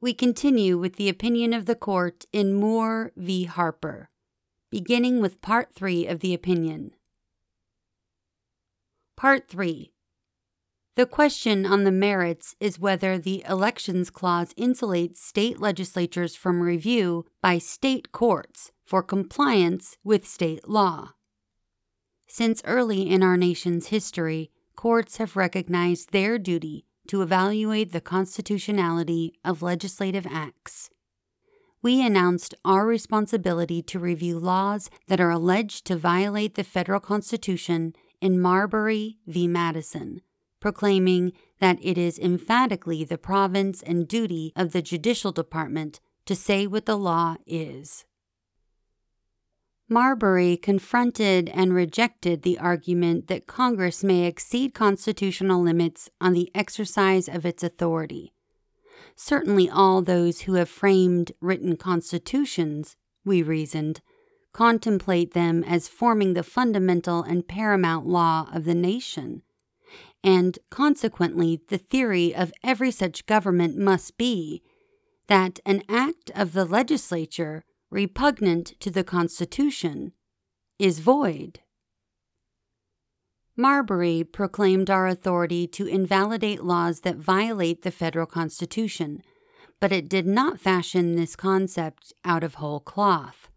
We continue with the opinion of the court in Moore v. Harper, beginning with Part 3 of the opinion. Part 3 The question on the merits is whether the Elections Clause insulates state legislatures from review by state courts for compliance with state law. Since early in our nation's history, courts have recognized their duty to evaluate the constitutionality of legislative acts. We announced our responsibility to review laws that are alleged to violate the federal Constitution in Marbury v. Madison, proclaiming that it is emphatically the province and duty of the judicial department to say what the law is. Marbury confronted and rejected the argument that Congress may exceed constitutional limits on the exercise of its authority. Certainly, all those who have framed written constitutions, we reasoned, contemplate them as forming the fundamental and paramount law of the nation. And consequently, the theory of every such government must be that an act of the legislature repugnant to the Constitution, is void. Marbury proclaimed our authority to invalidate laws that violate the federal Constitution, but it did not fashion this concept out of whole cloth.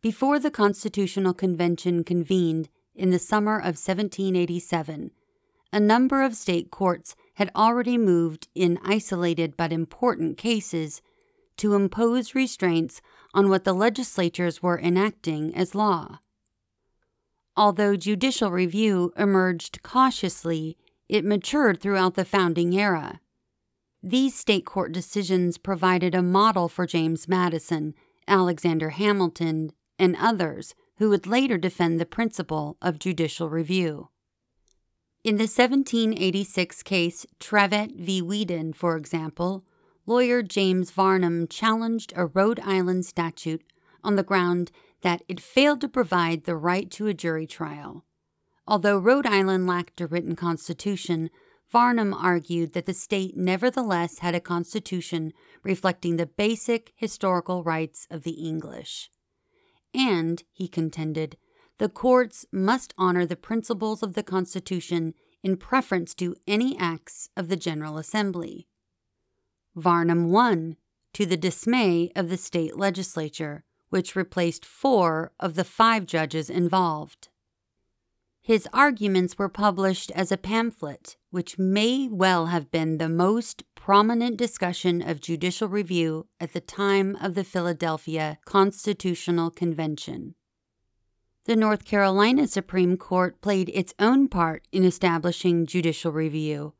Before the Constitutional Convention convened in the summer of 1787, a number of state courts had already moved in isolated but important cases to impose restraints on what the legislatures were enacting as law. Although judicial review emerged cautiously, it matured throughout the founding era. These state court decisions provided a model for James Madison, Alexander Hamilton, and others who would later defend the principle of judicial review. In the 1786 case Trevett v. Weeden, for example, lawyer James Varnum challenged a Rhode Island statute on the ground that it failed to provide the right to a jury trial. Although Rhode Island lacked a written constitution, Varnum argued that the state nevertheless had a constitution reflecting the basic historical rights of the English. And, he contended, the courts must honor the principles of the Constitution in preference to any acts of the General Assembly. Varnum won, to the dismay of the state legislature, which replaced four of the five judges involved. His arguments were published as a pamphlet, which may well have been the most prominent discussion of judicial review at the time of the Philadelphia Constitutional Convention. The North Carolina Supreme Court played its own part in establishing judicial review.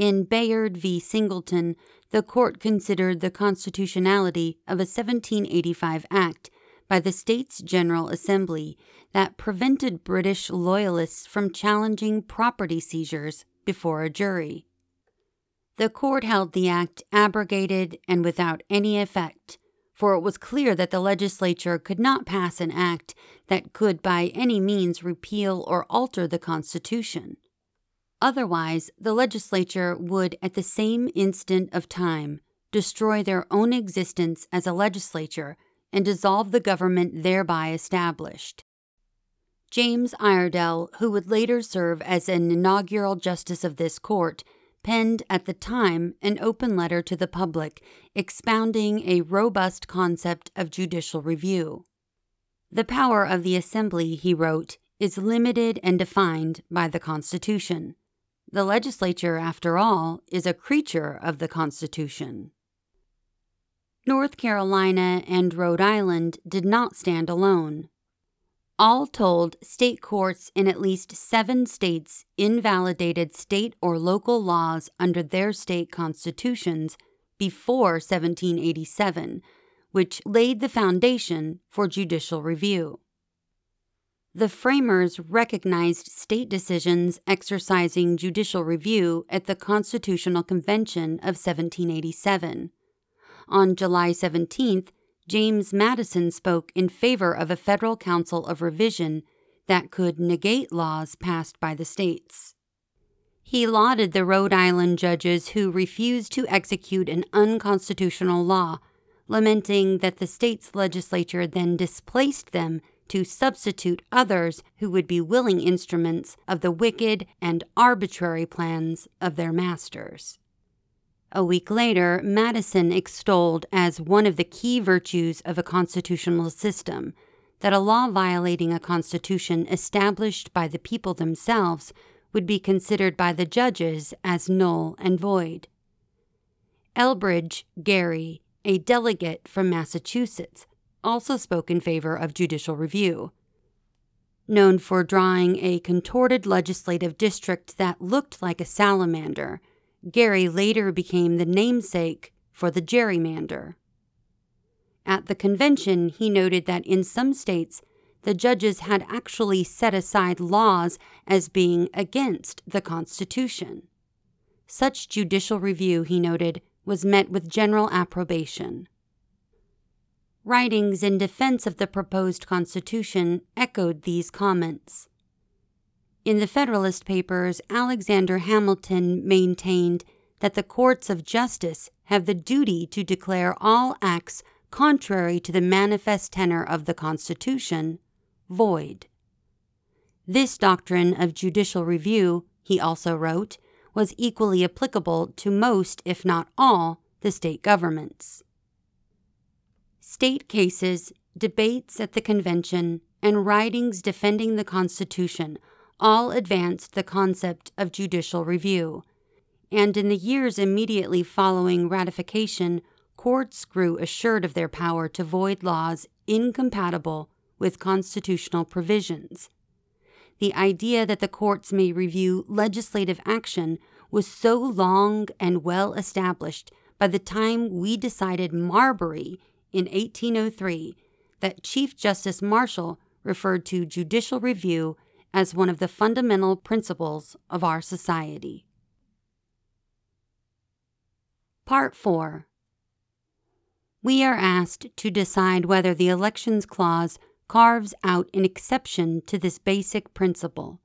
In Bayard v. Singleton, the court considered the constitutionality of a 1785 act by the state's General Assembly that prevented British loyalists from challenging property seizures before a jury. The court held the act abrogated and without any effect, for it was clear that the legislature could not pass an act that could by any means repeal or alter the Constitution. Otherwise, the legislature would, at the same instant of time, destroy their own existence as a legislature and dissolve the government thereby established. James Iredell, who would later serve as an inaugural justice of this court, penned at the time an open letter to the public expounding a robust concept of judicial review. The power of the Assembly, he wrote, is limited and defined by the Constitution. The legislature, after all, is a creature of the Constitution. North Carolina and Rhode Island did not stand alone. All told, state courts in at least seven states invalidated state or local laws under their state constitutions before 1787, which laid the foundation for judicial review. The framers recognized state decisions exercising judicial review at the Constitutional Convention of 1787. On July 17th, James Madison spoke in favor of a federal council of revision that could negate laws passed by the states. He lauded the Rhode Island judges who refused to execute an unconstitutional law, lamenting that the state's legislature then displaced them to substitute others who would be willing instruments of the wicked and arbitrary plans of their masters. A week later, Madison extolled as one of the key virtues of a constitutional system that a law violating a constitution established by the people themselves would be considered by the judges as null and void. Elbridge Gerry, a delegate from Massachusetts, also spoke in favor of judicial review. Known for drawing a contorted legislative district that looked like a salamander, Gerry later became the namesake for the gerrymander. At the convention, he noted that in some states, the judges had actually set aside laws as being against the Constitution. Such judicial review, he noted, was met with general approbation. Writings in defense of the proposed Constitution echoed these comments. In the Federalist Papers, Alexander Hamilton maintained that the courts of justice have the duty to declare all acts contrary to the manifest tenor of the Constitution void. This doctrine of judicial review, he also wrote, was equally applicable to most, if not all, the state governments state cases, debates at the convention, and writings defending the Constitution all advanced the concept of judicial review. And in the years immediately following ratification, courts grew assured of their power to void laws incompatible with constitutional provisions. The idea that the courts may review legislative action was so long and well established by the time we decided Marbury in 1803 that Chief Justice Marshall referred to judicial review as one of the fundamental principles of our society. Part 4 We are asked to decide whether the Elections Clause carves out an exception to this basic principle.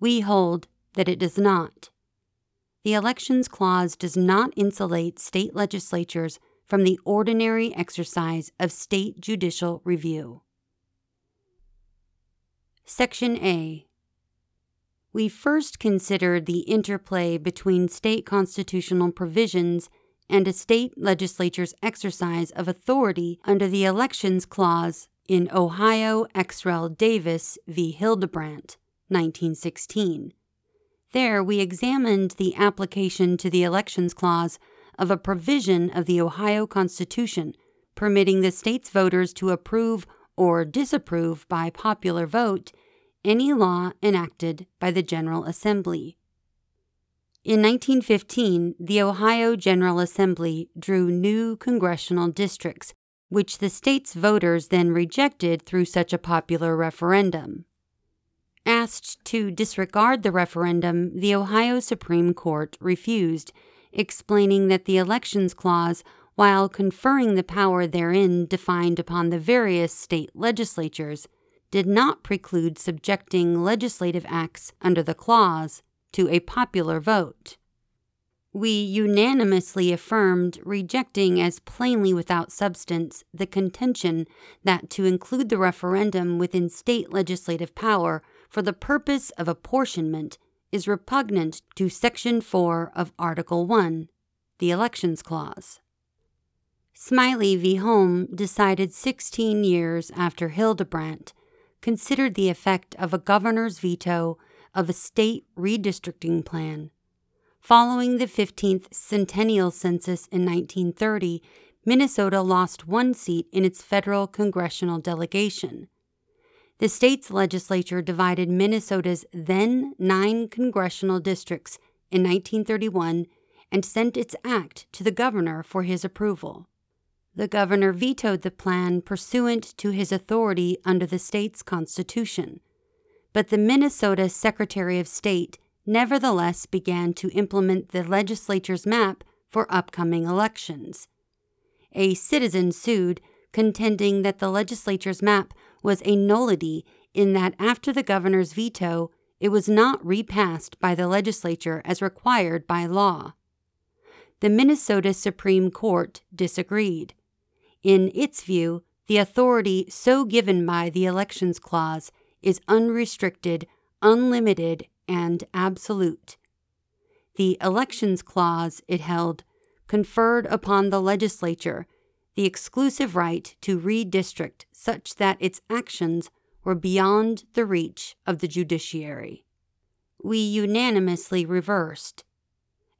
We hold that it does not. The Elections Clause does not insulate state legislatures from the ordinary exercise of state judicial review. Section A We first considered the interplay between state constitutional provisions and a state legislature's exercise of authority under the Elections Clause in Ohio ex rel. Davis v. Hildebrandt, 1916. There, we examined the application to the Elections Clause of a provision of the Ohio Constitution permitting the state's voters to approve or disapprove by popular vote any law enacted by the General Assembly. In 1915, the Ohio General Assembly drew new congressional districts, which the state's voters then rejected through such a popular referendum. Asked to disregard the referendum, the Ohio Supreme Court refused explaining that the Elections Clause, while conferring the power therein defined upon the various state legislatures, did not preclude subjecting legislative acts under the clause to a popular vote. We unanimously affirmed, rejecting as plainly without substance the contention that to include the referendum within state legislative power for the purpose of apportionment is repugnant to Section 4 of Article 1, the Elections Clause. Smiley v. Holm decided 16 years after Hildebrandt considered the effect of a governor's veto of a state redistricting plan. Following the 15th decennial census in 1930, Minnesota lost one seat in its federal congressional delegation. The state's legislature divided Minnesota's then nine congressional districts in 1931 and sent its act to the governor for his approval. The governor vetoed the plan pursuant to his authority under the state's constitution, but the Minnesota Secretary of State nevertheless began to implement the legislature's map for upcoming elections. A citizen sued, contending that the legislature's map was a nullity in that after the governor's veto, it was not repassed by the legislature as required by law. The Minnesota Supreme Court disagreed. In its view, the authority so given by the Elections Clause is unrestricted, unlimited, and absolute. The Elections Clause, it held, conferred upon the legislature the exclusive right to redistrict such that its actions were beyond the reach of the judiciary. We unanimously reversed.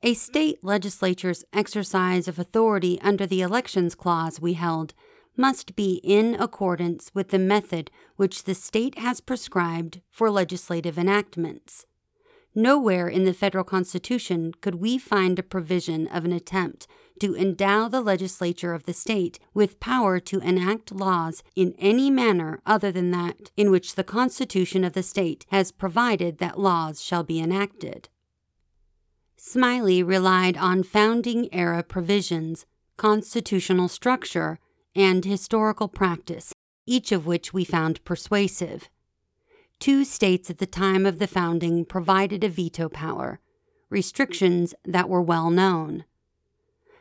A state legislature's exercise of authority under the Elections Clause, we held, must be in accordance with the method which the state has prescribed for legislative enactments. Nowhere in the federal Constitution could we find a provision of an attempt to endow the legislature of the state with power to enact laws in any manner other than that in which the Constitution of the state has provided that laws shall be enacted. Smiley relied on founding era provisions, constitutional structure, and historical practice, each of which we found persuasive. Two states at the time of the founding provided a veto power, restrictions that were well known.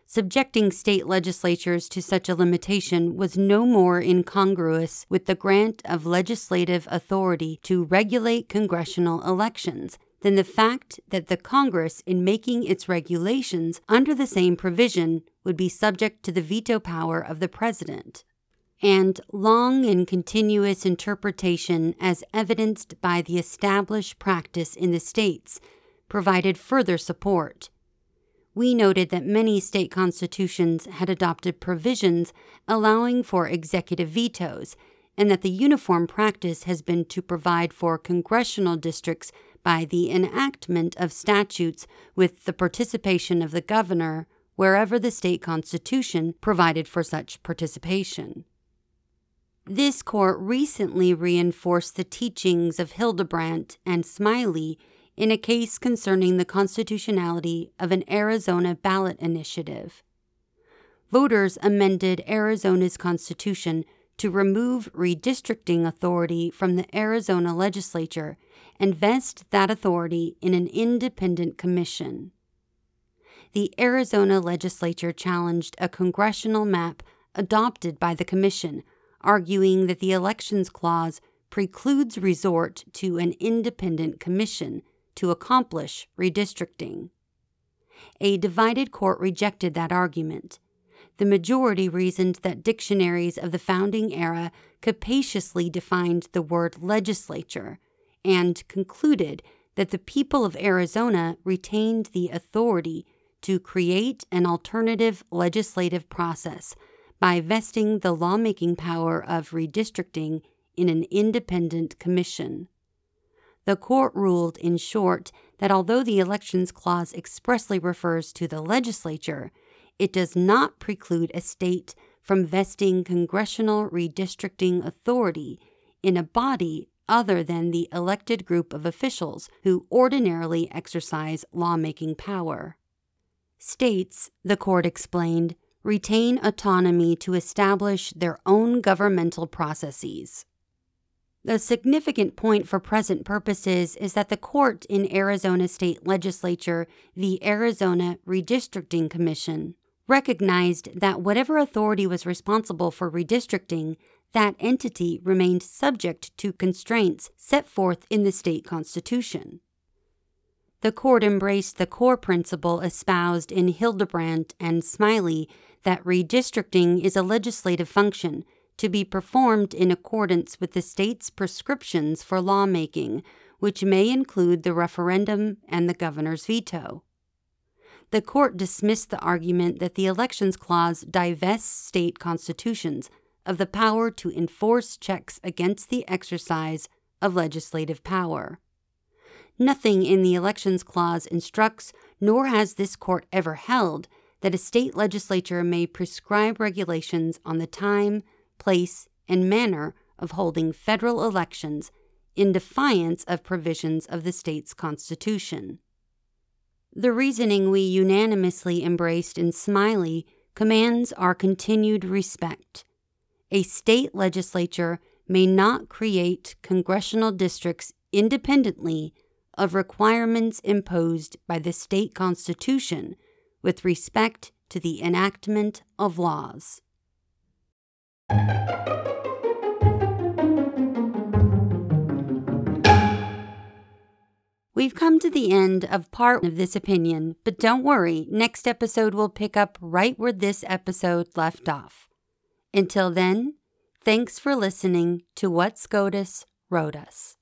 Subjecting state legislatures to such a limitation was no more incongruous with the grant of legislative authority to regulate congressional elections than the fact that the Congress, in making its regulations under the same provision, would be subject to the veto power of the President and long and continuous interpretation, as evidenced by the established practice in the states, provided further support. We noted that many state constitutions had adopted provisions allowing for executive vetoes, and that the uniform practice has been to provide for congressional districts by the enactment of statutes with the participation of the governor wherever the state constitution provided for such participation. This court recently reinforced the teachings of Hildebrandt and Smiley in a case concerning the constitutionality of an Arizona ballot initiative. Voters amended Arizona's constitution to remove redistricting authority from the Arizona legislature and vest that authority in an independent commission. The Arizona legislature challenged a congressional map adopted by the commission arguing that the Elections Clause precludes resort to an independent commission to accomplish redistricting. A divided court rejected that argument. The majority reasoned that dictionaries of the founding era capaciously defined the word legislature and concluded that the people of Arizona retained the authority to create an alternative legislative process by vesting the lawmaking power of redistricting in an independent commission. The court ruled, in short, that although the Elections Clause expressly refers to the legislature, it does not preclude a state from vesting congressional redistricting authority in a body other than the elected group of officials who ordinarily exercise lawmaking power. States, the court explained, retain autonomy to establish their own governmental processes. The significant point for present purposes is that the court in Arizona State Legislature, the Arizona Redistricting Commission, recognized that whatever authority was responsible for redistricting, that entity remained subject to constraints set forth in the state constitution. The court embraced the core principle espoused in Hildebrandt and Smiley that redistricting is a legislative function to be performed in accordance with the state's prescriptions for lawmaking, which may include the referendum and the governor's veto. The court dismissed the argument that the Elections Clause divests state constitutions of the power to enforce checks against the exercise of legislative power. Nothing in the Elections Clause instructs, nor has this court ever held, that a state legislature may prescribe regulations on the time, place, and manner of holding federal elections in defiance of provisions of the state's constitution. The reasoning we unanimously embraced in Smiley commands our continued respect. A state legislature may not create congressional districts independently of requirements imposed by the state constitution with respect to the enactment of laws. We've come to the end of part of this opinion, but don't worry, next episode will pick up right where this episode left off. Until then, thanks for listening to What SCOTUS Wrote Us.